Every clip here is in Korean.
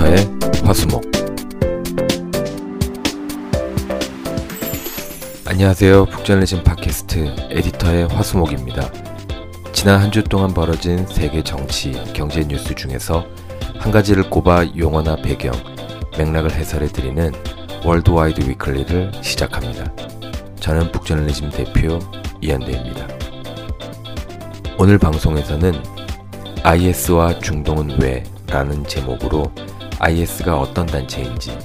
에디터의 화수목 안녕하세요. 북저널리즘 팟캐스트 에디터의 화수목입니다. 지난 한 주 동안 벌어진 세계 정치, 경제 뉴스 중에서 한 가지를 꼽아 용어나 배경, 맥락을 해설해 드리는 Worldwide Weekly를 시작합니다. 저는 북저널리즘 대표 이연대입니다. 오늘 방송에서는 IS와 중동은 왜? 라는 제목으로 IS가 어떤 단체인지,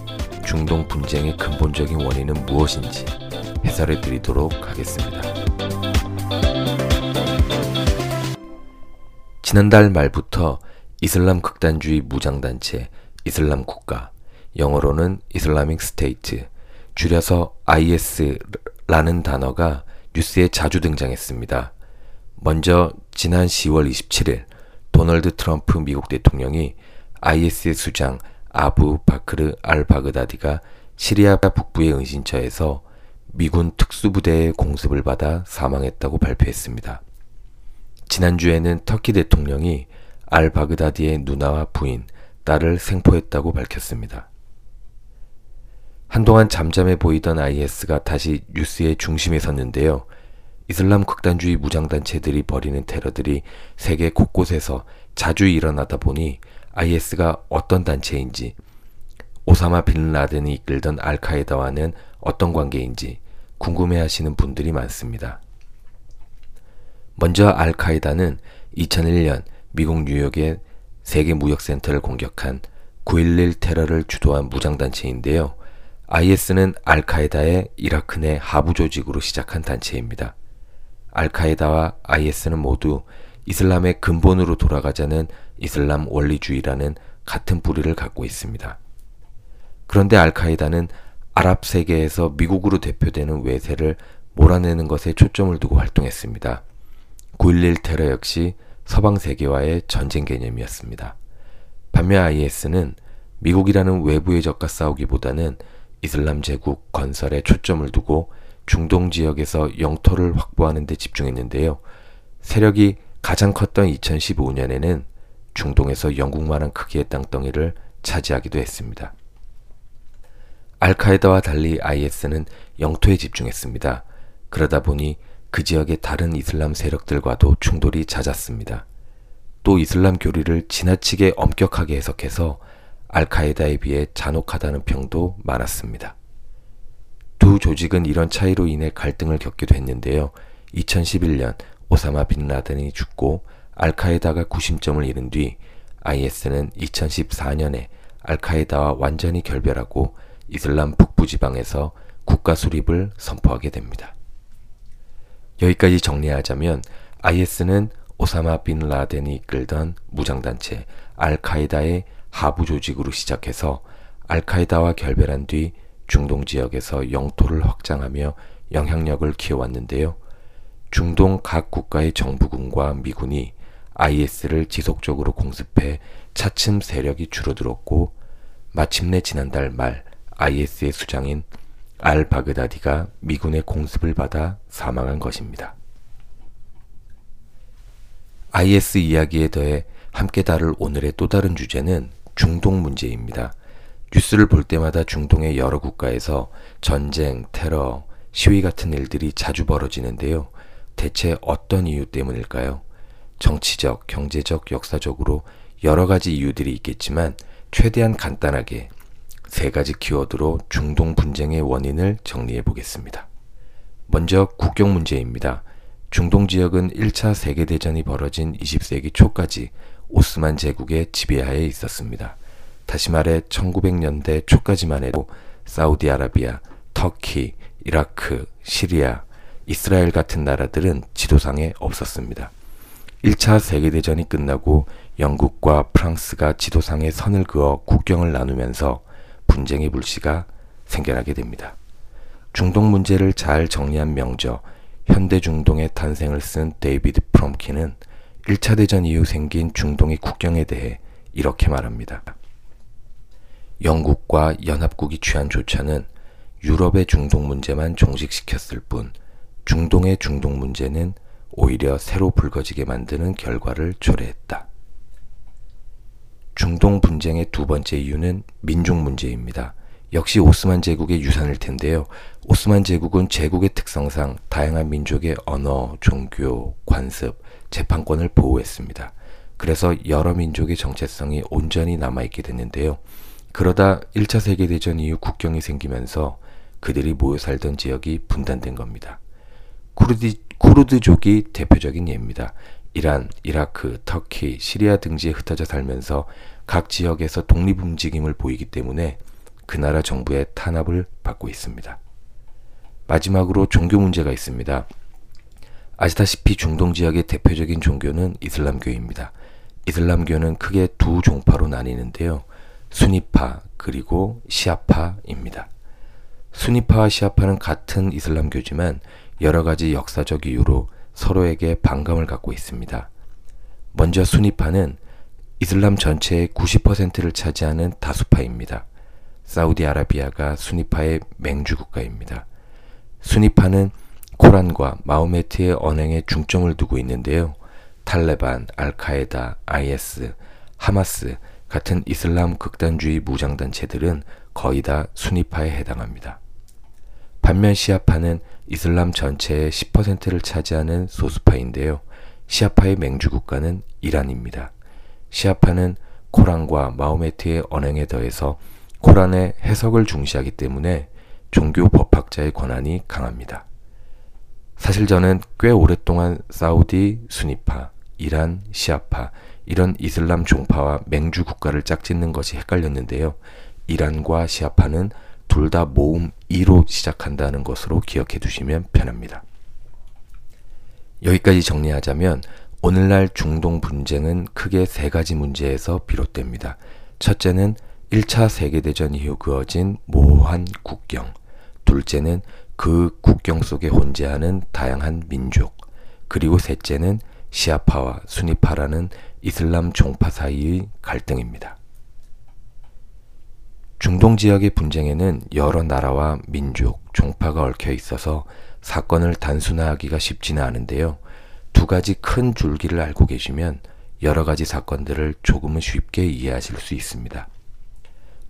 중동 분쟁의 근본적인 원인은 무엇인지 해설해 드리도록 하겠습니다. 지난달 말부터 이슬람 극단주의 무장단체 이슬람 국가, 영어로는 Islamic State, 줄여서 IS라는 단어가 뉴스에 자주 등장했습니다. 먼저 지난 10월 27일 도널드 트럼프 미국 대통령이 IS의 수장 아부 바크르 알 바그다디가 시리아 북부의 은신처에서 미군 특수부대의 공습을 받아 사망했다고 발표했습니다. 지난주에는 터키 대통령이 알 바그다디의 누나와 부인, 딸을 생포했다고 밝혔습니다. 한동안 잠잠해 보이던 IS가 다시 뉴스의 중심에 섰는데요. 이슬람 극단주의 무장단체들이 벌이는 테러들이 세계 곳곳에서 자주 일어나다 보니 IS가 어떤 단체인지, 오사마 빈 라덴이 이끌던 알카에다와는 어떤 관계인지 궁금해 하시는 분들이 많습니다. 먼저 알카에다는 2001년 미국 뉴욕의 세계 무역센터를 공격한 9.11 테러를 주도한 무장단체인데요. IS는 알카에다의 이라크 내 하부 조직으로 시작한 단체입니다. 알카에다와 IS는 모두 이슬람의 근본으로 돌아가자는 이슬람 원리주의라는 같은 뿌리를 갖고 있습니다. 그런데 알카에다는 아랍 세계에서 미국으로 대표되는 외세를 몰아내는 것에 초점을 두고 활동했습니다. 9.11 테러 역시 서방 세계와의 전쟁 개념이었습니다. 반면 IS는 미국이라는 외부의 적과 싸우기보다는 이슬람 제국 건설에 초점을 두고 중동 지역에서 영토를 확보하는 데 집중했는데요. 세력이 가장 컸던 2015년에는 중동에서 영국만한 크기의 땅덩이를 차지하기도 했습니다. 알카에다와 달리 IS는 영토에 집중했습니다. 그러다 보니 그 지역의 다른 이슬람 세력들과도 충돌이 잦았습니다. 또 이슬람 교리를 지나치게 엄격하게 해석해서 알카에다에 비해 잔혹하다는 평도 많았습니다. 두 조직은 이런 차이로 인해 갈등을 겪기도 했는데요. 2011년 오사마 빈 라덴이 죽고 알카에다가 구심점을 잃은 뒤 IS는 2014년에 알카에다와 완전히 결별하고 이슬람 북부 지방에서 국가 수립을 선포하게 됩니다. 여기까지 정리하자면 IS는 오사마 빈 라덴이 이끌던 무장단체 알카에다의 하부 조직으로 시작해서 알카에다와 결별한 뒤 중동 지역에서 영토를 확장하며 영향력을 키워왔는데요. 중동 각 국가의 정부군과 미군이 IS를 지속적으로 공습해 차츰 세력이 줄어들었고 마침내 지난달 말 IS의 수장인 알 바그다디가 미군의 공습을 받아 사망한 것입니다. IS 이야기에 더해 함께 다룰 오늘의 또 다른 주제는 중동 문제입니다. 뉴스를 볼 때마다 중동의 여러 국가에서 전쟁, 테러, 시위 같은 일들이 자주 벌어지는데요. 대체 어떤 이유 때문일까요? 정치적, 경제적, 역사적으로 여러 가지 이유들이 있겠지만 최대한 간단하게 세 가지 키워드로 중동 분쟁의 원인을 정리해 보겠습니다. 먼저 국경 문제입니다. 중동 지역은 1차 세계대전이 벌어진 20세기 초까지 오스만 제국의 지배하에 있었습니다. 다시 말해 1900년대 초까지만 해도 사우디아라비아, 터키, 이라크, 시리아, 이스라엘 같은 나라들은 지도상에 없었습니다. 1차 세계대전이 끝나고 영국과 프랑스가 지도상에 선을 그어 국경을 나누면서 분쟁의 불씨가 생겨나게 됩니다. 중동 문제를 잘 정리한 명저, 현대 중동의 탄생을 쓴 데이비드 프롬키는 1차 대전 이후 생긴 중동의 국경에 대해 이렇게 말합니다. 영국과 연합국이 취한 조처는 유럽의 중동 문제만 종식시켰을 뿐 중동의 중동 문제는 오히려 새로 불거지게 만드는 결과를 초래했다. 중동 분쟁의 두 번째 이유는 민족 문제입니다. 역시 오스만 제국의 유산일 텐데요. 오스만 제국은 제국의 특성상 다양한 민족의 언어, 종교, 관습, 재판권을 보호했습니다. 그래서 여러 민족의 정체성이 온전히 남아있게 됐는데요. 그러다 1차 세계대전 이후 국경이 생기면서 그들이 모여 살던 지역이 분단된 겁니다. 쿠르드, 쿠르드족이 대표적인 예입니다. 이란, 이라크, 터키, 시리아 등지에 흩어져 살면서 각 지역에서 독립 움직임을 보이기 때문에 그 나라 정부의 탄압을 받고 있습니다. 마지막으로 종교 문제가 있습니다. 아시다시피 중동 지역의 대표적인 종교는 이슬람교입니다. 이슬람교는 크게 두 종파로 나뉘는데요. 수니파 그리고 시아파입니다. 수니파와 시아파는 같은 이슬람교지만 여러 가지 역사적 이유로 서로에게 반감을 갖고 있습니다. 먼저 수니파는 이슬람 전체의 90%를 차지하는 다수파입니다. 사우디아라비아가 수니파의 맹주 국가입니다. 수니파는 코란과 마호메트의 언행에 중점을 두고 있는데요. 탈레반, 알카에다, IS, 하마스 같은 이슬람 극단주의 무장단체들은 거의 다 수니파에 해당합니다. 반면 시아파는 이슬람 전체의 10%를 차지하는 소수파인데요. 시아파의 맹주 국가는 이란입니다. 시아파는 코란과 마호메트의 언행에 더해서 코란의 해석을 중시하기 때문에 종교 법학자의 권한이 강합니다. 사실 저는 꽤 오랫동안 사우디 수니파, 이란 시아파, 이런 이슬람 종파와 맹주 국가를 짝짓는 것이 헷갈렸는데요. 이란과 시아파는 둘 다 모음 2로 시작한다는 것으로 기억해 두시면 편합니다. 여기까지 정리하자면 오늘날 중동 분쟁은 크게 세 가지 문제에서 비롯됩니다. 첫째는 1차 세계대전 이후 그어진 모호한 국경. 둘째는 그 국경 속에 혼재하는 다양한 민족. 그리고 셋째는 시아파와 수니파라는 이슬람 종파 사이의 갈등입니다. 중동 지역의 분쟁에는 여러 나라와 민족, 종파가 얽혀 있어서 사건을 단순화하기가 쉽지는 않은데요. 두 가지 큰 줄기를 알고 계시면 여러 가지 사건들을 조금은 쉽게 이해하실 수 있습니다.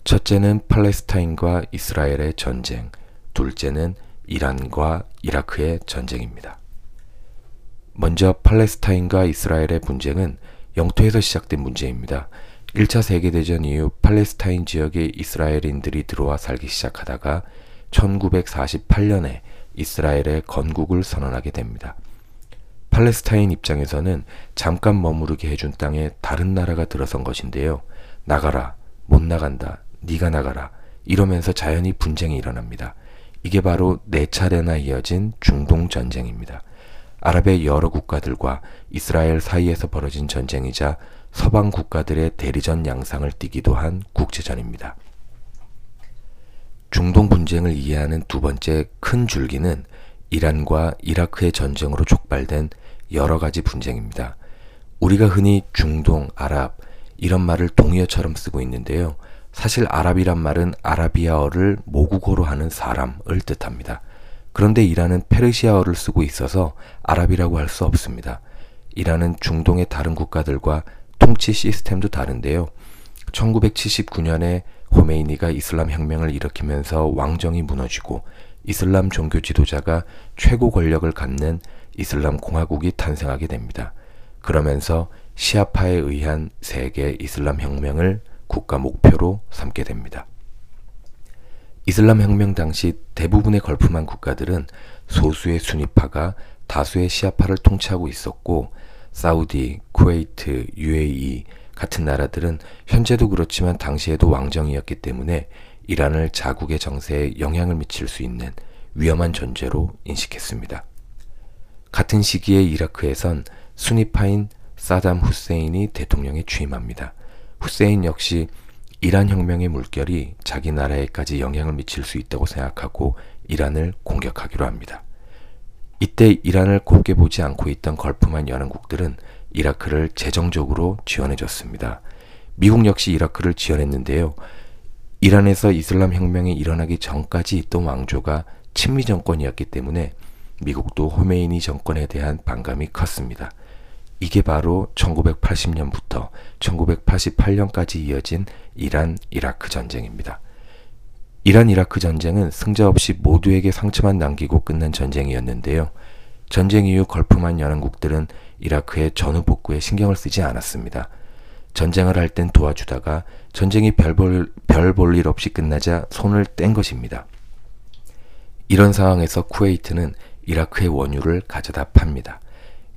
첫째는 팔레스타인과 이스라엘의 전쟁, 둘째는 이란과 이라크의 전쟁입니다. 먼저 팔레스타인과 이스라엘의 분쟁은 영토에서 시작된 문제입니다. 1차 세계대전 이후 팔레스타인 지역에 이스라엘인들이 들어와 살기 시작하다가 1948년에 이스라엘의 건국을 선언하게 됩니다. 팔레스타인 입장에서는 잠깐 머무르게 해준 땅에 다른 나라가 들어선 것인데요. 나가라, 못 나간다, 네가 나가라 이러면서 자연히 분쟁이 일어납니다. 이게 바로 네 차례나 이어진 중동 전쟁입니다. 아랍의 여러 국가들과 이스라엘 사이에서 벌어진 전쟁이자 서방 국가들의 대리전 양상을 띠기도 한 국제전입니다. 중동 분쟁을 이해하는 두 번째 큰 줄기는 이란과 이라크의 전쟁으로 촉발된 여러 가지 분쟁입니다. 우리가 흔히 중동, 아랍 이런 말을 동의어처럼 쓰고 있는데요. 사실 아랍이란 말은 아라비아어를 모국어로 하는 사람을 뜻합니다. 그런데 이란은 페르시아어를 쓰고 있어서 아랍이라고 할 수 없습니다. 이란은 중동의 다른 국가들과 통치 시스템도 다른데요. 1979년에 호메이니가 이슬람 혁명을 일으키면서 왕정이 무너지고 이슬람 종교 지도자가 최고 권력을 갖는 이슬람 공화국이 탄생하게 됩니다. 그러면서 시아파에 의한 세계 이슬람 혁명을 국가 목표로 삼게 됩니다. 이슬람 혁명 당시 대부분의 걸프만 국가들은 소수의 순위파가 다수의 시아파를 통치하고 있었고 사우디, 쿠웨이트, UAE 같은 나라들은 현재도 그렇지만 당시에도 왕정이었기 때문에 이란을 자국의 정세에 영향을 미칠 수 있는 위험한 존재로 인식했습니다. 같은 시기에 이라크에선 순위파인 사담 후세인이 대통령에 취임합니다. 후세인 역시 이란 혁명의 물결이 자기 나라에까지 영향을 미칠 수 있다고 생각하고 이란을 공격하기로 합니다. 이때 이란을 곱게 보지 않고 있던 걸프만 연합국들은 이라크를 재정적으로 지원해줬습니다. 미국 역시 이라크를 지원했는데요. 이란에서 이슬람 혁명이 일어나기 전까지 있던 왕조가 친미 정권이었기 때문에 미국도 호메이니 정권에 대한 반감이 컸습니다. 이게 바로 1980년부터 1988년까지 이어진 이란 이라크 전쟁입니다. 이란 이라크 전쟁은 승자 없이 모두에게 상처만 남기고 끝난 전쟁이었는데요. 전쟁 이후 걸프만 연합국들은 이라크의 전후 복구에 신경을 쓰지 않았습니다. 전쟁을 할 땐 도와주다가 전쟁이 별볼 일 없이 끝나자 손을 뗀 것입니다. 이런 상황에서 쿠웨이트는 이라크의 원유를 가져다 팝니다.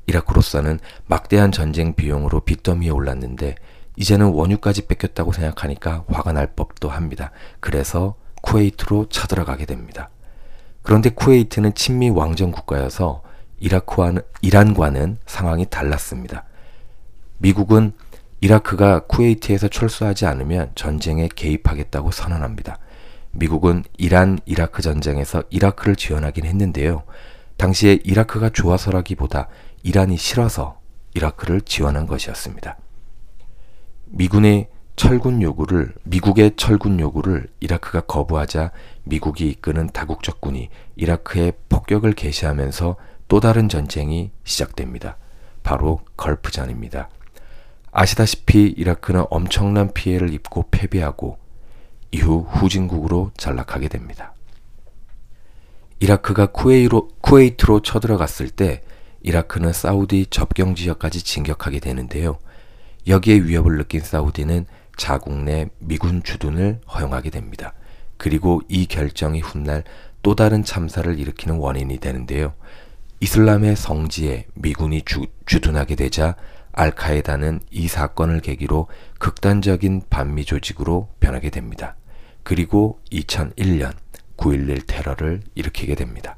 이라크로서는 막대한 전쟁 비용으로 빚더미에 올랐는데 이제는 원유까지 뺏겼다고 생각하니까 화가 날 법도 합니다. 그래서 쿠웨이트로 쳐들어가게 됩니다. 그런데 쿠웨이트는 친미 왕정 국가여서 이라크와는 이란과는 상황이 달랐습니다. 미국은 이라크가 쿠웨이트에서 철수하지 않으면 전쟁에 개입하겠다고 선언합니다. 미국은 이란 이라크 전쟁에서 이라크를 지원하긴 했는데요. 당시에 이라크가 좋아서라기보다 이란이 싫어서 이라크를 지원한 것이었습니다. 미군의 철군 요구를 미국의 철군 요구를 이라크가 거부하자 미국이 이끄는 다국적군이 이라크에 폭격을 개시하면서 또 다른 전쟁이 시작됩니다. 바로 걸프전입니다. 아시다시피 이라크는 엄청난 피해를 입고 패배하고 이후 후진국으로 전락하게 됩니다. 이라크가 쿠웨이로, 쿠웨이트로 쳐들어갔을 때 이라크는 사우디 접경 지역까지 진격하게 되는데요. 여기에 위협을 느낀 사우디는 자국 내 미군 주둔을 허용하게 됩니다. 그리고 이 결정이 훗날 또 다른 참사를 일으키는 원인이 되는데요. 이슬람의 성지에 미군이 주, 주둔하게 되자 알카에다는 이 사건을 계기로 극단적인 반미 조직으로 변하게 됩니다. 그리고 2001년 9.11 테러를 일으키게 됩니다.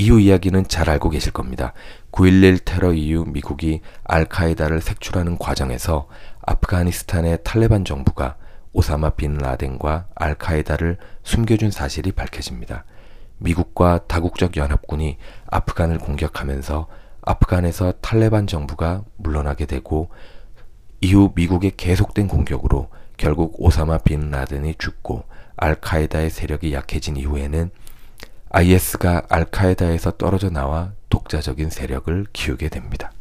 이후 이야기는 잘 알고 계실 겁니다. 9.11 테러 이후 미국이 알카에다를 색출하는 과정에서 아프가니스탄의 탈레반 정부가 오사마 빈 라덴과 알카에다를 숨겨준 사실이 밝혀집니다. 미국과 다국적 연합군이 아프간을 공격하면서 아프간에서 탈레반 정부가 물러나게 되고 이후 미국의 계속된 공격으로 결국 오사마 빈 라덴이 죽고 알카에다의 세력이 약해진 이후에는 IS가 알카에다에서 떨어져 나와 독자적인 세력을 키우게 됩니다.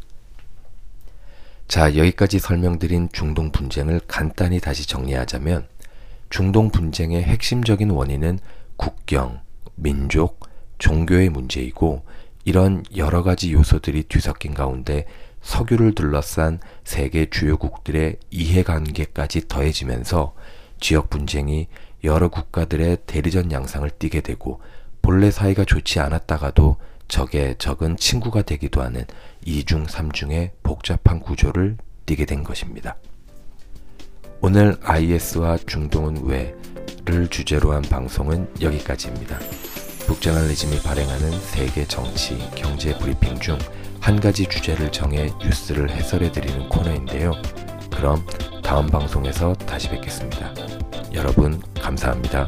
자, 여기까지 설명드린 중동 분쟁을 간단히 다시 정리하자면 중동 분쟁의 핵심적인 원인은 국경, 민족, 종교의 문제이고 이런 여러 가지 요소들이 뒤섞인 가운데 석유를 둘러싼 세계 주요국들의 이해관계까지 더해지면서 지역 분쟁이 여러 국가들의 대리전 양상을 띠게 되고 본래 사이가 좋지 않았다가도 적의 적은 친구가 되기도 하는 이중삼중의 복잡한 구조를 띠게 된 것입니다. 오늘 IS와 중동은 왜를 주제로 한 방송은 여기까지입니다. 북저널리즘이 발행하는 세계 정치, 경제 브리핑 중 한 가지 주제를 정해 뉴스를 해설해 드리는 코너인데요. 그럼 다음 방송에서 다시 뵙겠습니다. 여러분, 감사합니다.